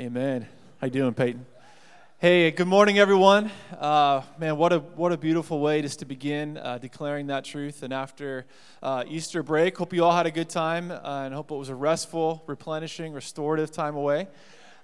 Amen. How you doing, Peyton? Hey, good morning, everyone. Uh, man, what a what a beautiful way just to begin uh, declaring that truth. And after uh, Easter break, hope you all had a good time, uh, and hope it was a restful, replenishing, restorative time away.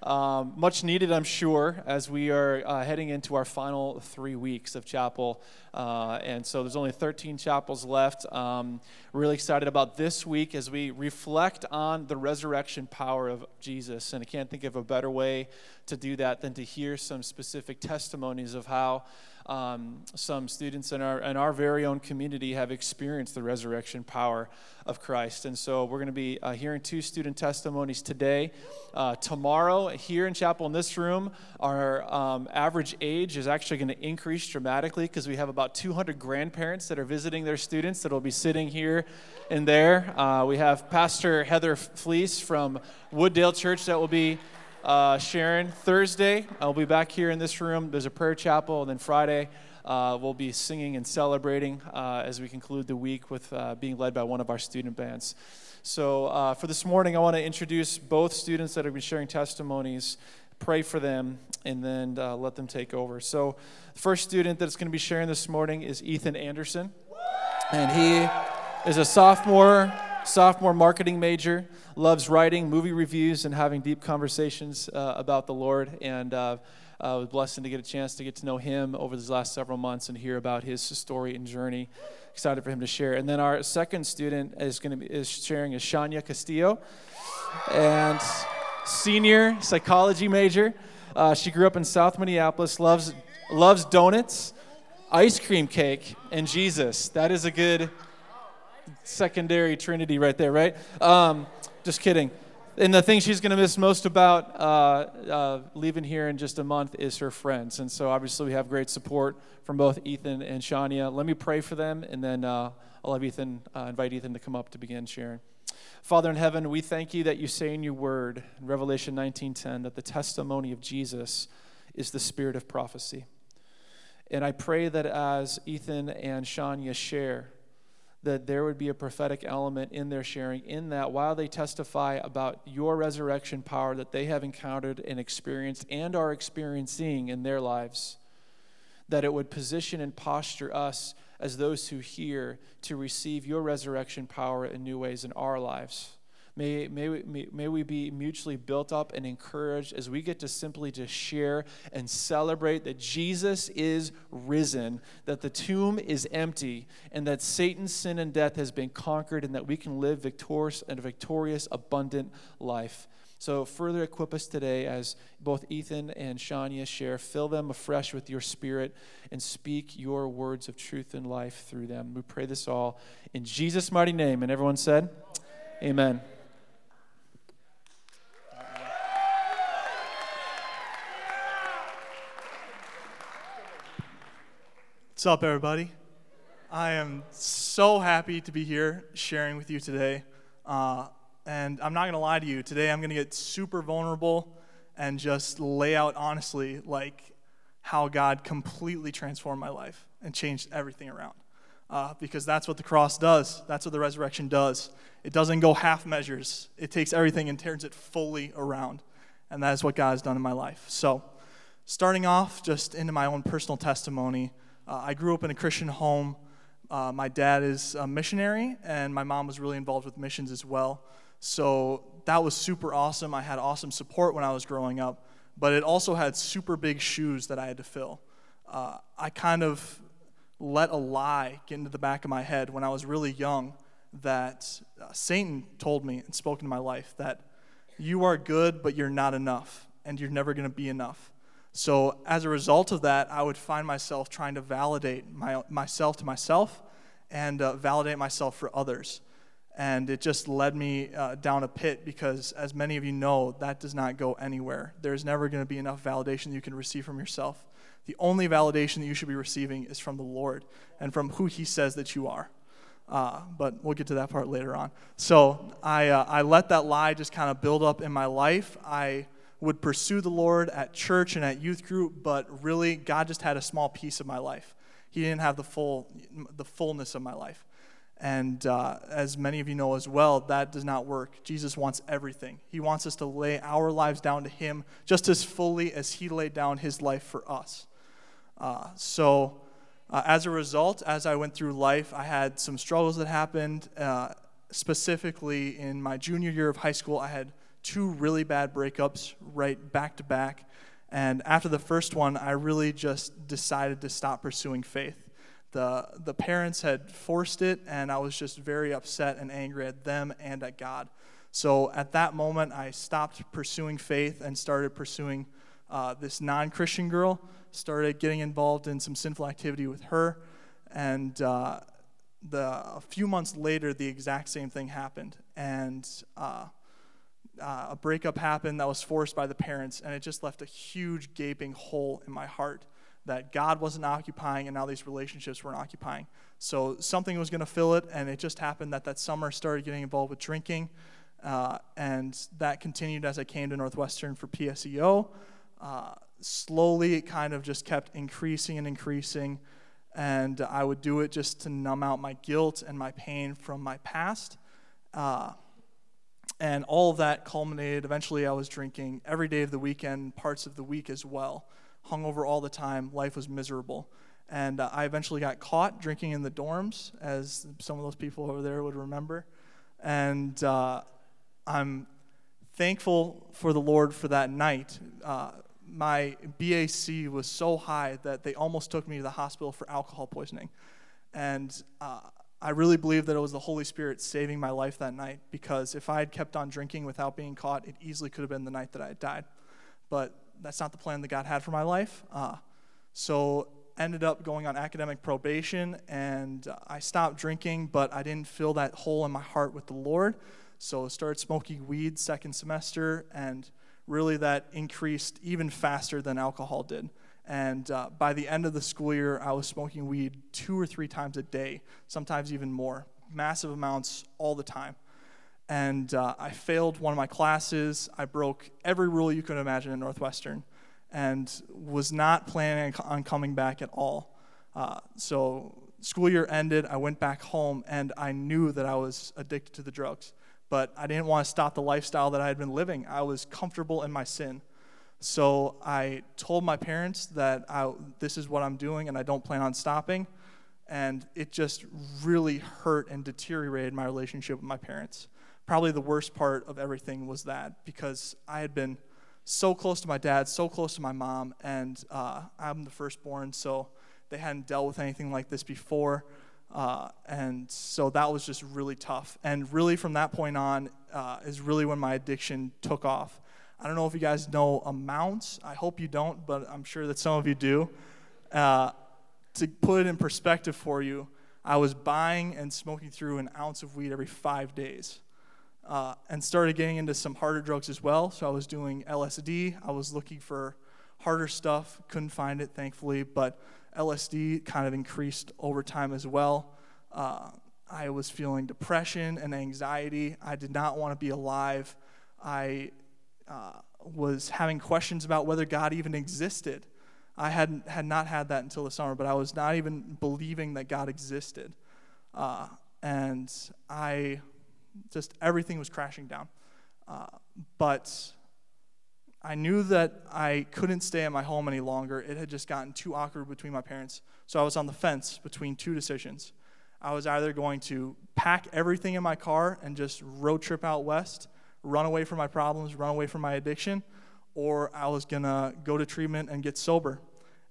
Um, much needed, I'm sure, as we are uh, heading into our final three weeks of chapel. Uh, and so there's only 13 chapels left. Um, really excited about this week as we reflect on the resurrection power of Jesus. And I can't think of a better way to do that than to hear some specific testimonies of how um, some students in our, in our very own community have experienced the resurrection power of Christ. And so we're going to be uh, hearing two student testimonies today. Uh, tomorrow, here in chapel in this room, our um, average age is actually going to increase dramatically because we have about 200 grandparents that are visiting their students that will be sitting here and there. Uh, we have Pastor Heather Fleece from Wooddale Church that will be uh, Sharon. Thursday, I'll be back here in this room. There's a prayer chapel, and then Friday, uh, we'll be singing and celebrating uh, as we conclude the week with uh, being led by one of our student bands. So, uh, for this morning, I want to introduce both students that have been sharing testimonies, pray for them, and then uh, let them take over. So, the first student that's going to be sharing this morning is Ethan Anderson, and he is a sophomore sophomore marketing major, loves writing movie reviews and having deep conversations uh, about the Lord. And uh, uh, was blessed to get a chance to get to know him over these last several months and hear about his story and journey. Excited for him to share. And then our second student is going to be is sharing is Shania Castillo, and senior psychology major. Uh, she grew up in South Minneapolis. loves loves donuts, ice cream cake, and Jesus. That is a good secondary trinity right there, right? Um, just kidding. And the thing she's going to miss most about uh, uh, leaving here in just a month is her friends. And so obviously we have great support from both Ethan and Shania. Let me pray for them, and then uh, I'll have Ethan uh, invite Ethan to come up to begin sharing. Father in heaven, we thank you that you say in your word, in Revelation 19:10, that the testimony of Jesus is the spirit of prophecy. And I pray that as Ethan and Shania share, that there would be a prophetic element in their sharing, in that while they testify about your resurrection power that they have encountered and experienced and are experiencing in their lives, that it would position and posture us as those who hear to receive your resurrection power in new ways in our lives. May, may, we, may, we be mutually built up and encouraged as we get to simply just share and celebrate that Jesus is risen, that the tomb is empty, and that Satan's sin and death has been conquered, and that we can live victorious and a victorious, abundant life. So, further equip us today as both Ethan and Shania share. Fill them afresh with your spirit and speak your words of truth and life through them. We pray this all in Jesus' mighty name. And everyone said, Amen. Amen. What's up, everybody? I am so happy to be here sharing with you today. Uh, and I'm not going to lie to you, today I'm going to get super vulnerable and just lay out honestly, like how God completely transformed my life and changed everything around. Uh, because that's what the cross does, that's what the resurrection does. It doesn't go half measures, it takes everything and turns it fully around. And that is what God has done in my life. So, starting off just into my own personal testimony. Uh, I grew up in a Christian home. Uh, my dad is a missionary, and my mom was really involved with missions as well. So that was super awesome. I had awesome support when I was growing up, but it also had super big shoes that I had to fill. Uh, I kind of let a lie get into the back of my head when I was really young that uh, Satan told me and spoke into my life that you are good, but you're not enough, and you're never going to be enough. So, as a result of that, I would find myself trying to validate my, myself to myself and uh, validate myself for others. And it just led me uh, down a pit because, as many of you know, that does not go anywhere. There's never going to be enough validation you can receive from yourself. The only validation that you should be receiving is from the Lord and from who He says that you are. Uh, but we'll get to that part later on. So I, uh, I let that lie just kind of build up in my life. I would pursue the Lord at church and at youth group, but really God just had a small piece of my life. He didn't have the full the fullness of my life. And uh, as many of you know as well, that does not work. Jesus wants everything. He wants us to lay our lives down to Him just as fully as He laid down His life for us. Uh, so, uh, as a result, as I went through life, I had some struggles that happened. Uh, specifically, in my junior year of high school, I had two really bad breakups right back to back. And after the first one, I really just decided to stop pursuing faith the, the parents had forced it, and I was just very upset and angry at them and at God. So at that moment, I stopped pursuing faith and started pursuing uh, this non Christian girl, started getting involved in some sinful activity with her. And uh, the, a few months later, the exact same thing happened. And uh, uh, a breakup happened that was forced by the parents, and it just left a huge gaping hole in my heart that God wasn't occupying and now these relationships weren't occupying. So something was going to fill it, and it just happened that that summer I started getting involved with drinking, uh, and that continued as I came to Northwestern for PSEO. Uh, slowly, it kind of just kept increasing and increasing, and I would do it just to numb out my guilt and my pain from my past. Uh, and all of that culminated. Eventually, I was drinking every day of the weekend, parts of the week as well hungover all the time. Life was miserable. And uh, I eventually got caught drinking in the dorms, as some of those people over there would remember. And uh, I'm thankful for the Lord for that night. Uh, my BAC was so high that they almost took me to the hospital for alcohol poisoning. And uh, I really believe that it was the Holy Spirit saving my life that night because if I had kept on drinking without being caught, it easily could have been the night that I had died. But that's not the plan that God had for my life. Uh, so ended up going on academic probation and I stopped drinking, but I didn't fill that hole in my heart with the Lord. So I started smoking weed second semester, and really that increased even faster than alcohol did. And uh, by the end of the school year, I was smoking weed two or three times a day, sometimes even more, massive amounts all the time and uh, I failed one of my classes. I broke every rule you could imagine in Northwestern and was not planning on coming back at all. Uh, so, school year ended, I went back home, and I knew that I was addicted to the drugs. But I didn't want to stop the lifestyle that I had been living. I was comfortable in my sin. So I told my parents that I, this is what I'm doing and I don't plan on stopping. And it just really hurt and deteriorated my relationship with my parents probably the worst part of everything was that because I had been so close to my dad, so close to my mom, and uh, I'm the firstborn, so they hadn't dealt with anything like this before. Uh, and so that was just really tough. And really, from that point on, uh, is really when my addiction took off. I don't know if you guys know amounts. I hope you don't, but I'm sure that some of you do. Uh, to put it in perspective for you, I was buying and smoking through an ounce of weed every five days uh, and started getting into some harder drugs as well. So I was doing LSD. I was looking for harder stuff, couldn't find it, thankfully, but LSD kind of increased over time as well. Uh, I was feeling depression and anxiety. I did not want to be alive. I uh, was having questions about whether God even existed. I hadn't, had not had that until the summer, but I was not even believing that God existed. Uh, and I just everything was crashing down. Uh, but I knew that I couldn't stay at my home any longer. It had just gotten too awkward between my parents. So I was on the fence between two decisions. I was either going to pack everything in my car and just road trip out west, run away from my problems, run away from my addiction, or I was going to go to treatment and get sober.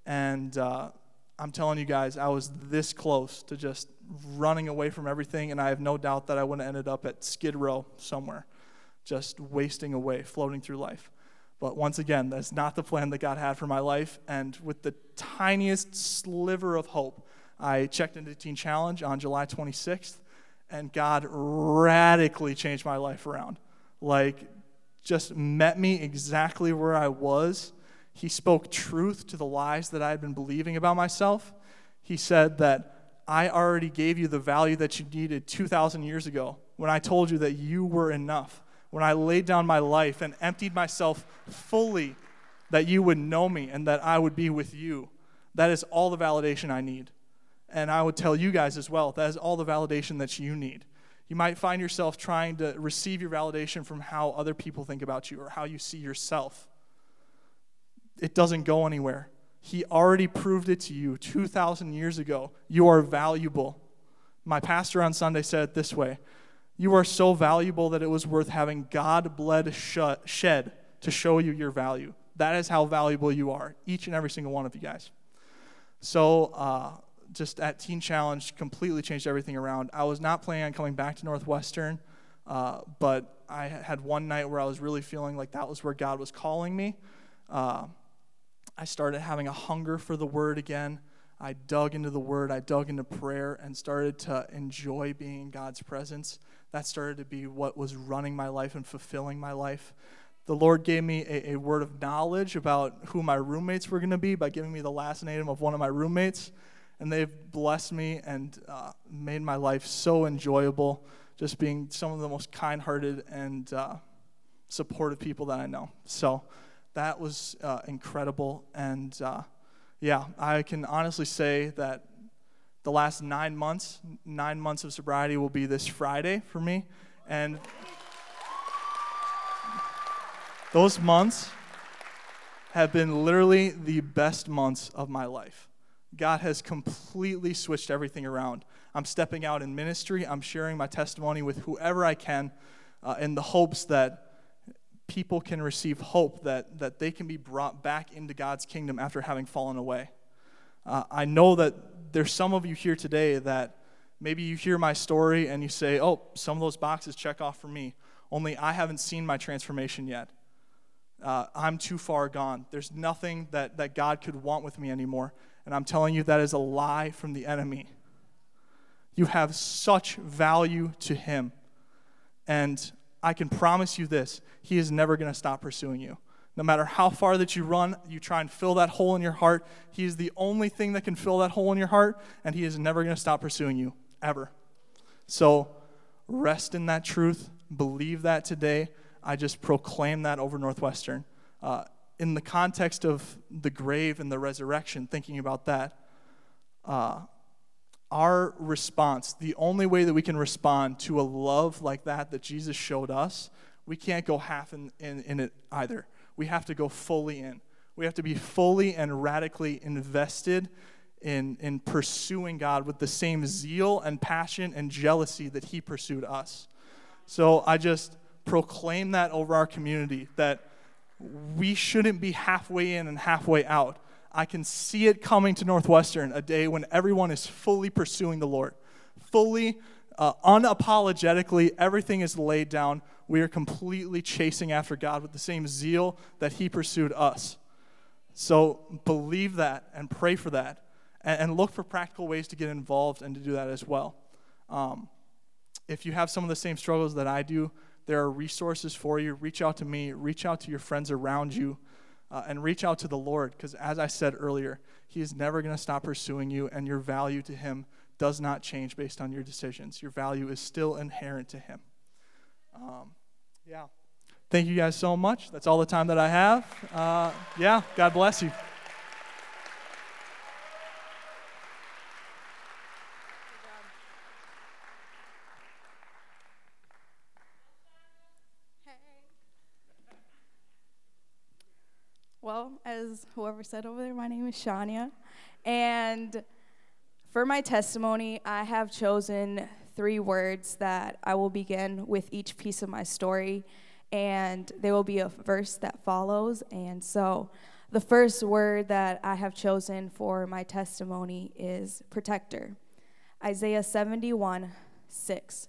And uh, I'm telling you guys, I was this close to just running away from everything, and I have no doubt that I would have ended up at Skid Row somewhere, just wasting away, floating through life. But once again, that's not the plan that God had for my life. And with the tiniest sliver of hope, I checked into Teen Challenge on July 26th, and God radically changed my life around. Like, just met me exactly where I was he spoke truth to the lies that I had been believing about myself. He said that I already gave you the value that you needed 2,000 years ago when I told you that you were enough, when I laid down my life and emptied myself fully, that you would know me and that I would be with you. That is all the validation I need. And I would tell you guys as well, that is all the validation that you need. You might find yourself trying to receive your validation from how other people think about you or how you see yourself. It doesn't go anywhere. He already proved it to you 2,000 years ago. You are valuable. My pastor on Sunday said it this way You are so valuable that it was worth having God blood shed to show you your value. That is how valuable you are, each and every single one of you guys. So, uh, just at Teen Challenge, completely changed everything around. I was not planning on coming back to Northwestern, uh, but I had one night where I was really feeling like that was where God was calling me. Uh, I started having a hunger for the Word again. I dug into the Word, I dug into prayer, and started to enjoy being in God's presence. That started to be what was running my life and fulfilling my life. The Lord gave me a, a word of knowledge about who my roommates were going to be by giving me the last name of one of my roommates. And they've blessed me and uh, made my life so enjoyable, just being some of the most kind hearted and uh, supportive people that I know. So that was uh, incredible. And uh, yeah, I can honestly say that the last nine months, nine months of sobriety will be this Friday for me. And those months have been literally the best months of my life. God has completely switched everything around. I'm stepping out in ministry, I'm sharing my testimony with whoever I can uh, in the hopes that people can receive hope that, that they can be brought back into God's kingdom after having fallen away. Uh, I know that there's some of you here today that maybe you hear my story and you say, oh, some of those boxes check off for me, only I haven't seen my transformation yet. Uh, I'm too far gone. There's nothing that, that God could want with me anymore. And I'm telling you, that is a lie from the enemy. You have such value to Him. And I can promise you this He is never going to stop pursuing you. No matter how far that you run, you try and fill that hole in your heart. He is the only thing that can fill that hole in your heart, and He is never going to stop pursuing you, ever. So rest in that truth. Believe that today. I just proclaim that over Northwestern. Uh, in the context of the grave and the resurrection, thinking about that, uh, our response, the only way that we can respond to a love like that that Jesus showed us, we can't go half in, in, in it either. We have to go fully in. We have to be fully and radically invested in, in pursuing God with the same zeal and passion and jealousy that He pursued us. So I just proclaim that over our community that we shouldn't be halfway in and halfway out. I can see it coming to Northwestern, a day when everyone is fully pursuing the Lord, fully, uh, unapologetically, everything is laid down. We are completely chasing after God with the same zeal that He pursued us. So believe that and pray for that, and, and look for practical ways to get involved and to do that as well. Um, if you have some of the same struggles that I do, there are resources for you. Reach out to me, reach out to your friends around you uh, and reach out to the Lord because, as I said earlier, He is never going to stop pursuing you, and your value to Him does not change based on your decisions. Your value is still inherent to Him. Um, yeah. Thank you guys so much. That's all the time that I have. Uh, yeah, God bless you. Well, as whoever said over there, my name is Shania. And for my testimony, I have chosen three words that I will begin with each piece of my story. And there will be a verse that follows. And so the first word that I have chosen for my testimony is protector. Isaiah 71 6.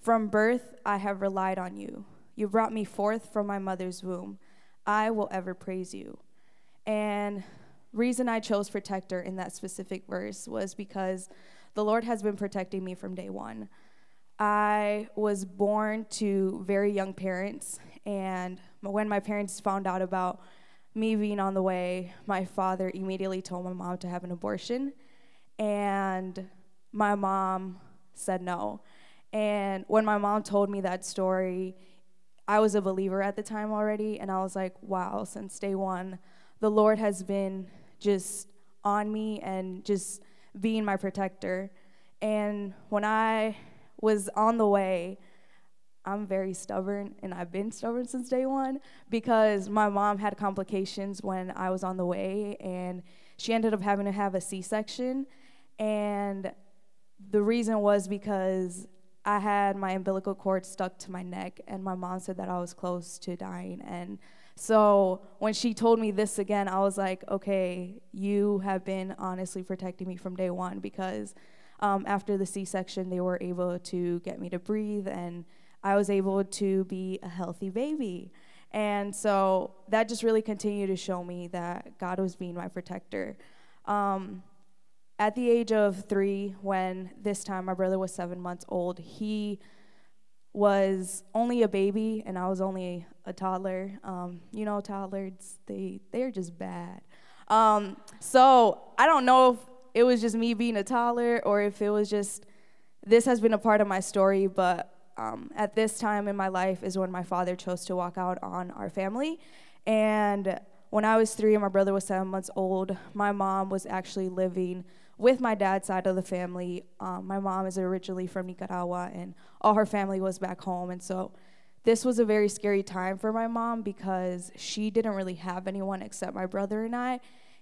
From birth I have relied on you. You brought me forth from my mother's womb. I will ever praise you. And reason I chose protector in that specific verse was because the Lord has been protecting me from day one. I was born to very young parents, and when my parents found out about me being on the way, my father immediately told my mom to have an abortion, and my mom said no. And when my mom told me that story, I was a believer at the time already, and I was like, wow, since day one, the Lord has been just on me and just being my protector. And when I was on the way, I'm very stubborn, and I've been stubborn since day one because my mom had complications when I was on the way, and she ended up having to have a C section. And the reason was because I had my umbilical cord stuck to my neck, and my mom said that I was close to dying. And so when she told me this again, I was like, okay, you have been honestly protecting me from day one because um, after the C section, they were able to get me to breathe, and I was able to be a healthy baby. And so that just really continued to show me that God was being my protector. Um, at the age of three, when this time my brother was seven months old, he was only a baby and I was only a toddler. Um, you know, toddlers, they, they're just bad. Um, so I don't know if it was just me being a toddler or if it was just this has been a part of my story, but um, at this time in my life is when my father chose to walk out on our family. And when I was three and my brother was seven months old, my mom was actually living with my dad's side of the family. Um, my mom is originally from Nicaragua, and all her family was back home. And so this was a very scary time for my mom because she didn't really have anyone except my brother and I.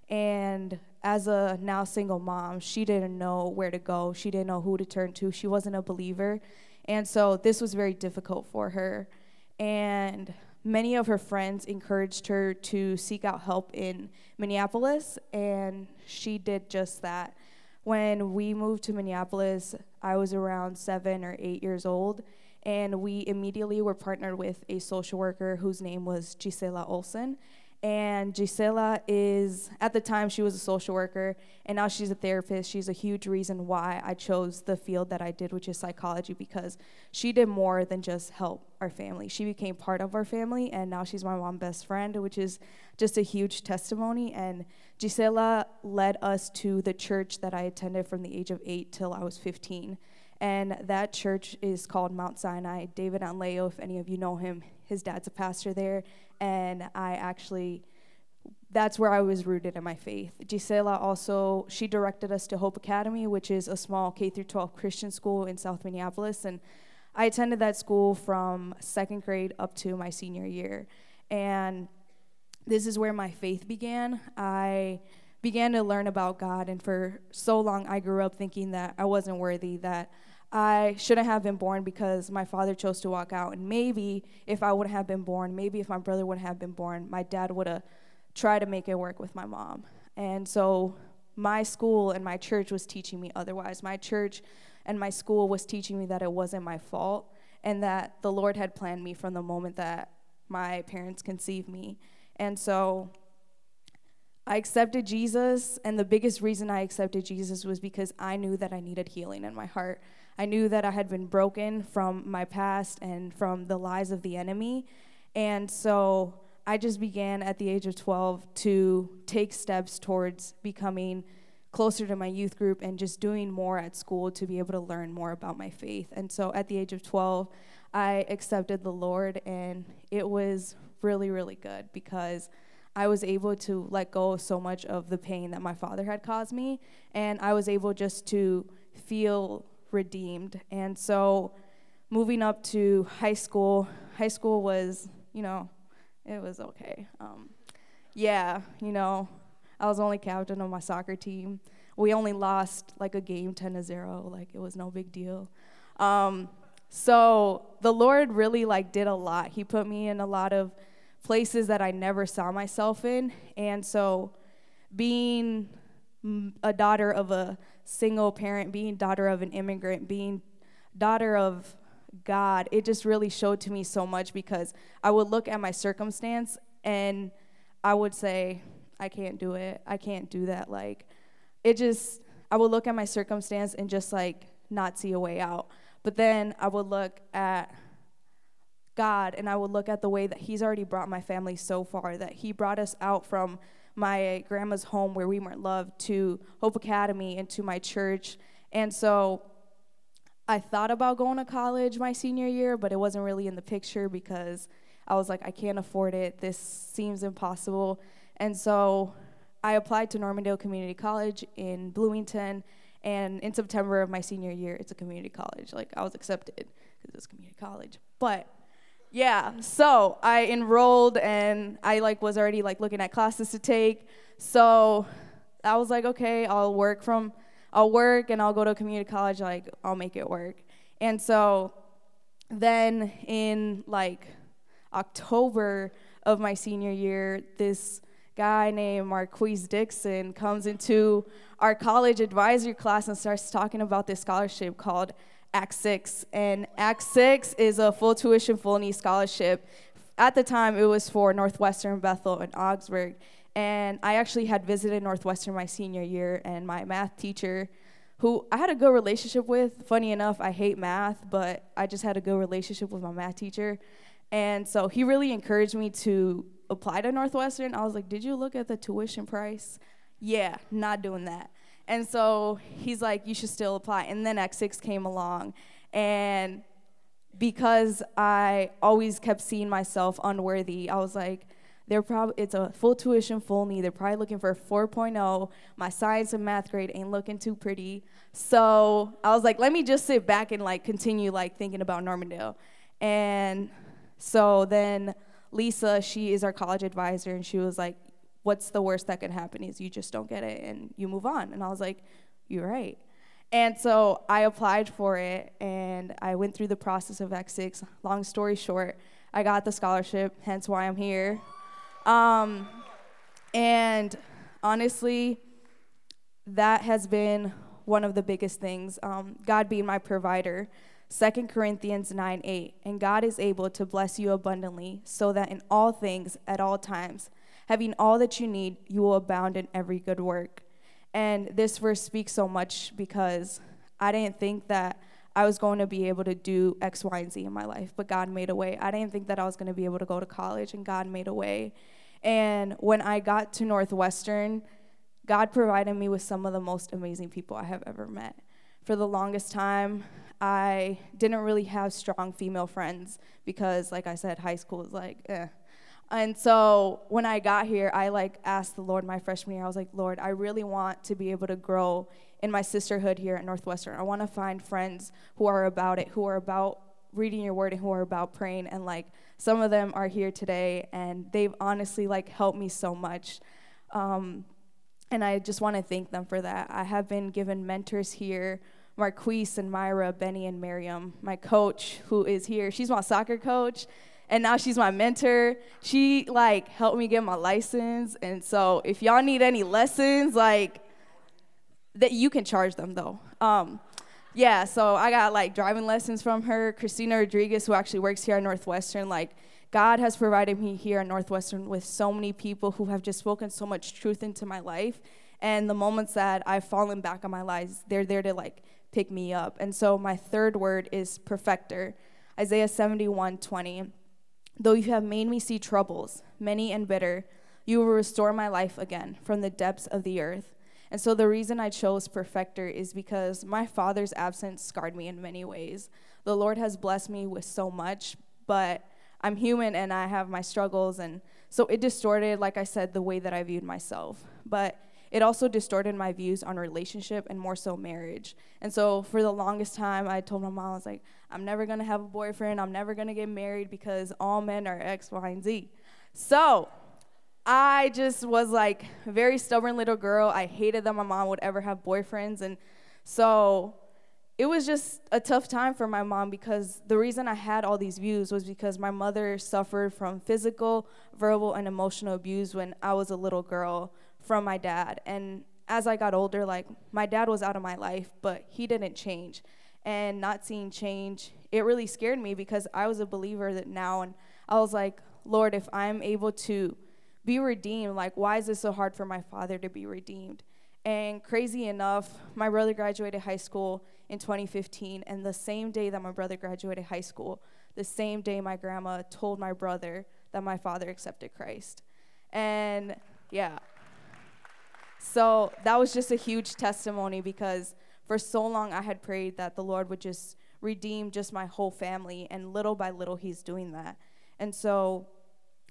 And as a now single mom, she didn't know where to go. She didn't know who to turn to. She wasn't a believer. And so this was very difficult for her. And many of her friends encouraged her to seek out help in Minneapolis, and she did just that. When we moved to Minneapolis, I was around seven or eight years old, and we immediately were partnered with a social worker whose name was Gisela Olson. And Gisela is, at the time, she was a social worker, and now she's a therapist. She's a huge reason why I chose the field that I did, which is psychology, because she did more than just help our family. She became part of our family, and now she's my mom's best friend, which is just a huge testimony. And Gisela led us to the church that I attended from the age of eight till I was 15. And that church is called Mount Sinai. David Anleo, if any of you know him, his dad's a pastor there and I actually that's where I was rooted in my faith. Gisela also she directed us to Hope Academy, which is a small K through 12 Christian school in South Minneapolis, and I attended that school from second grade up to my senior year, and this is where my faith began. I began to learn about God, and for so long I grew up thinking that I wasn't worthy, that I shouldn't have been born because my father chose to walk out. And maybe if I wouldn't have been born, maybe if my brother wouldn't have been born, my dad would have tried to make it work with my mom. And so my school and my church was teaching me otherwise. My church and my school was teaching me that it wasn't my fault and that the Lord had planned me from the moment that my parents conceived me. And so I accepted Jesus, and the biggest reason I accepted Jesus was because I knew that I needed healing in my heart. I knew that I had been broken from my past and from the lies of the enemy. And so I just began at the age of 12 to take steps towards becoming closer to my youth group and just doing more at school to be able to learn more about my faith. And so at the age of 12, I accepted the Lord, and it was really, really good because I was able to let go of so much of the pain that my father had caused me, and I was able just to feel redeemed. And so moving up to high school, high school was, you know, it was okay. Um, yeah, you know, I was only captain of my soccer team. We only lost like a game 10 to 0, like it was no big deal. Um, so the Lord really like did a lot. He put me in a lot of places that I never saw myself in. And so being a daughter of a single parent, being daughter of an immigrant, being daughter of God, it just really showed to me so much because I would look at my circumstance and I would say, I can't do it. I can't do that. Like, it just, I would look at my circumstance and just like not see a way out. But then I would look at God and I would look at the way that He's already brought my family so far, that He brought us out from my grandma's home where we weren't loved to Hope Academy and to my church. And so I thought about going to college my senior year, but it wasn't really in the picture because I was like, I can't afford it. This seems impossible. And so I applied to Normandale Community College in Bloomington, And in September of my senior year, it's a community college. Like I was accepted because it's community college. But yeah, so I enrolled and I like was already like looking at classes to take. So I was like, okay, I'll work from, I'll work and I'll go to community college. Like I'll make it work. And so then in like October of my senior year, this guy named Marquise Dixon comes into our college advisory class and starts talking about this scholarship called Act 6. And Act 6 is a full tuition, full need scholarship. At the time, it was for Northwestern, Bethel, and Augsburg. And I actually had visited Northwestern my senior year, and my math teacher, who I had a good relationship with, funny enough, I hate math, but I just had a good relationship with my math teacher. And so he really encouraged me to apply to Northwestern. I was like, Did you look at the tuition price? Yeah, not doing that. And so he's like, You should still apply. And then Act 6 came along. And because I always kept seeing myself unworthy, I was like, they're probably it's a full tuition, full need. They're probably looking for a 4.0. My science and math grade ain't looking too pretty. So I was like, let me just sit back and like continue like thinking about Normandale. And so then Lisa, she is our college advisor, and she was like, What's the worst that can happen is you just don't get it and you move on. And I was like, You're right. And so I applied for it and I went through the process of Act 6. Long story short, I got the scholarship, hence why I'm here. Um, and honestly, that has been one of the biggest things. Um, God being my provider. 2 Corinthians 9 8. And God is able to bless you abundantly, so that in all things, at all times, having all that you need, you will abound in every good work. And this verse speaks so much because I didn't think that I was going to be able to do X, Y, and Z in my life, but God made a way. I didn't think that I was going to be able to go to college, and God made a way. And when I got to Northwestern, God provided me with some of the most amazing people I have ever met. For the longest time, I didn't really have strong female friends because, like I said, high school is like, eh. And so when I got here, I like asked the Lord my freshman year. I was like, Lord, I really want to be able to grow in my sisterhood here at Northwestern. I want to find friends who are about it, who are about reading your word and who are about praying. And like some of them are here today, and they've honestly like helped me so much. Um, and I just want to thank them for that. I have been given mentors here Marquise and Myra, Benny and Miriam, my coach who is here. She's my soccer coach and now she's my mentor. She like helped me get my license. And so if y'all need any lessons, like that you can charge them though. Um, yeah, so I got like driving lessons from her. Christina Rodriguez, who actually works here at Northwestern, like God has provided me here at Northwestern with so many people who have just spoken so much truth into my life. And the moments that I've fallen back on my lies, they're there to like pick me up. And so my third word is perfecter. Isaiah 71 20. Though you have made me see troubles, many and bitter, you will restore my life again from the depths of the earth. And so the reason I chose perfecter is because my father's absence scarred me in many ways. The Lord has blessed me with so much, but I'm human and I have my struggles. And so it distorted, like I said, the way that I viewed myself. But it also distorted my views on relationship and more so marriage. And so for the longest time, I told my mom, I was like, I'm never gonna have a boyfriend. I'm never gonna get married because all men are X, Y, and Z. So I just was like a very stubborn little girl. I hated that my mom would ever have boyfriends. And so it was just a tough time for my mom because the reason I had all these views was because my mother suffered from physical, verbal, and emotional abuse when I was a little girl from my dad. And as I got older, like my dad was out of my life, but he didn't change. And not seeing change, it really scared me because I was a believer that now, and I was like, Lord, if I'm able to be redeemed, like, why is it so hard for my father to be redeemed? And crazy enough, my brother graduated high school in 2015, and the same day that my brother graduated high school, the same day my grandma told my brother that my father accepted Christ. And yeah, so that was just a huge testimony because for so long I had prayed that the Lord would just redeem just my whole family, and little by little He's doing that. And so,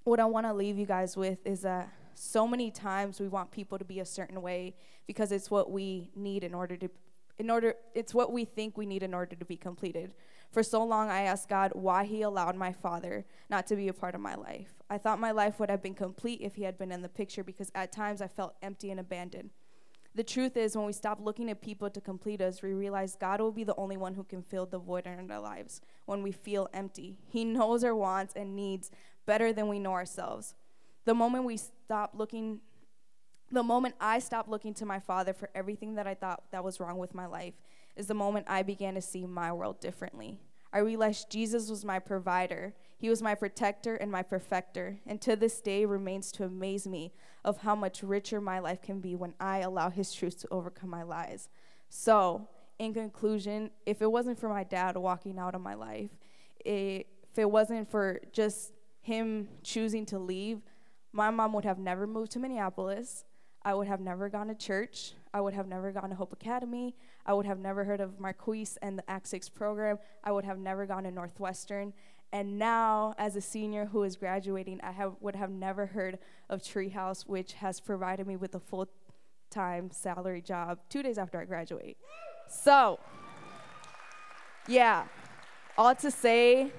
what I want to leave you guys with is that so many times we want people to be a certain way because it's what we need in order to in order it's what we think we need in order to be completed. For so long I asked God why he allowed my father not to be a part of my life. I thought my life would have been complete if he had been in the picture because at times I felt empty and abandoned. The truth is, when we stop looking at people to complete us, we realize God will be the only one who can fill the void in our lives when we feel empty. He knows our wants and needs better than we know ourselves. The moment we stop looking the moment I stopped looking to my father for everything that I thought that was wrong with my life is the moment I began to see my world differently. I realized Jesus was my provider. He was my protector and my perfecter, and to this day remains to amaze me of how much richer my life can be when I allow his truth to overcome my lies. So, in conclusion, if it wasn't for my dad walking out of my life, if it wasn't for just him choosing to leave, my mom would have never moved to Minneapolis. I would have never gone to church. I would have never gone to Hope Academy. I would have never heard of Marquise and the Act 6 program. I would have never gone to Northwestern. And now, as a senior who is graduating, I have, would have never heard of Treehouse, which has provided me with a full time salary job two days after I graduate. So, yeah, all to say,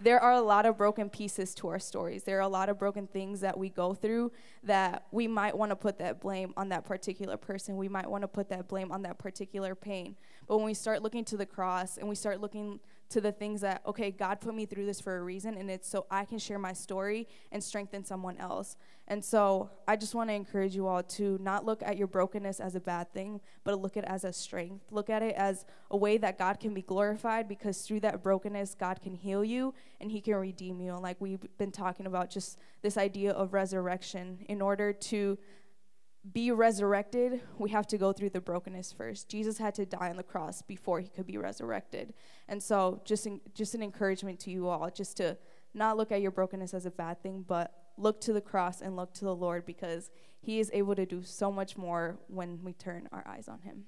there are a lot of broken pieces to our stories. There are a lot of broken things that we go through that we might want to put that blame on that particular person. We might want to put that blame on that particular pain. But when we start looking to the cross and we start looking to the things that, okay, God put me through this for a reason, and it's so I can share my story and strengthen someone else. And so I just want to encourage you all to not look at your brokenness as a bad thing, but look at it as a strength. Look at it as a way that God can be glorified because through that brokenness, God can heal you and He can redeem you. And like we've been talking about, just this idea of resurrection. In order to be resurrected, we have to go through the brokenness first. Jesus had to die on the cross before he could be resurrected. And so, just in, just an encouragement to you all, just to not look at your brokenness as a bad thing, but look to the cross and look to the Lord because he is able to do so much more when we turn our eyes on him.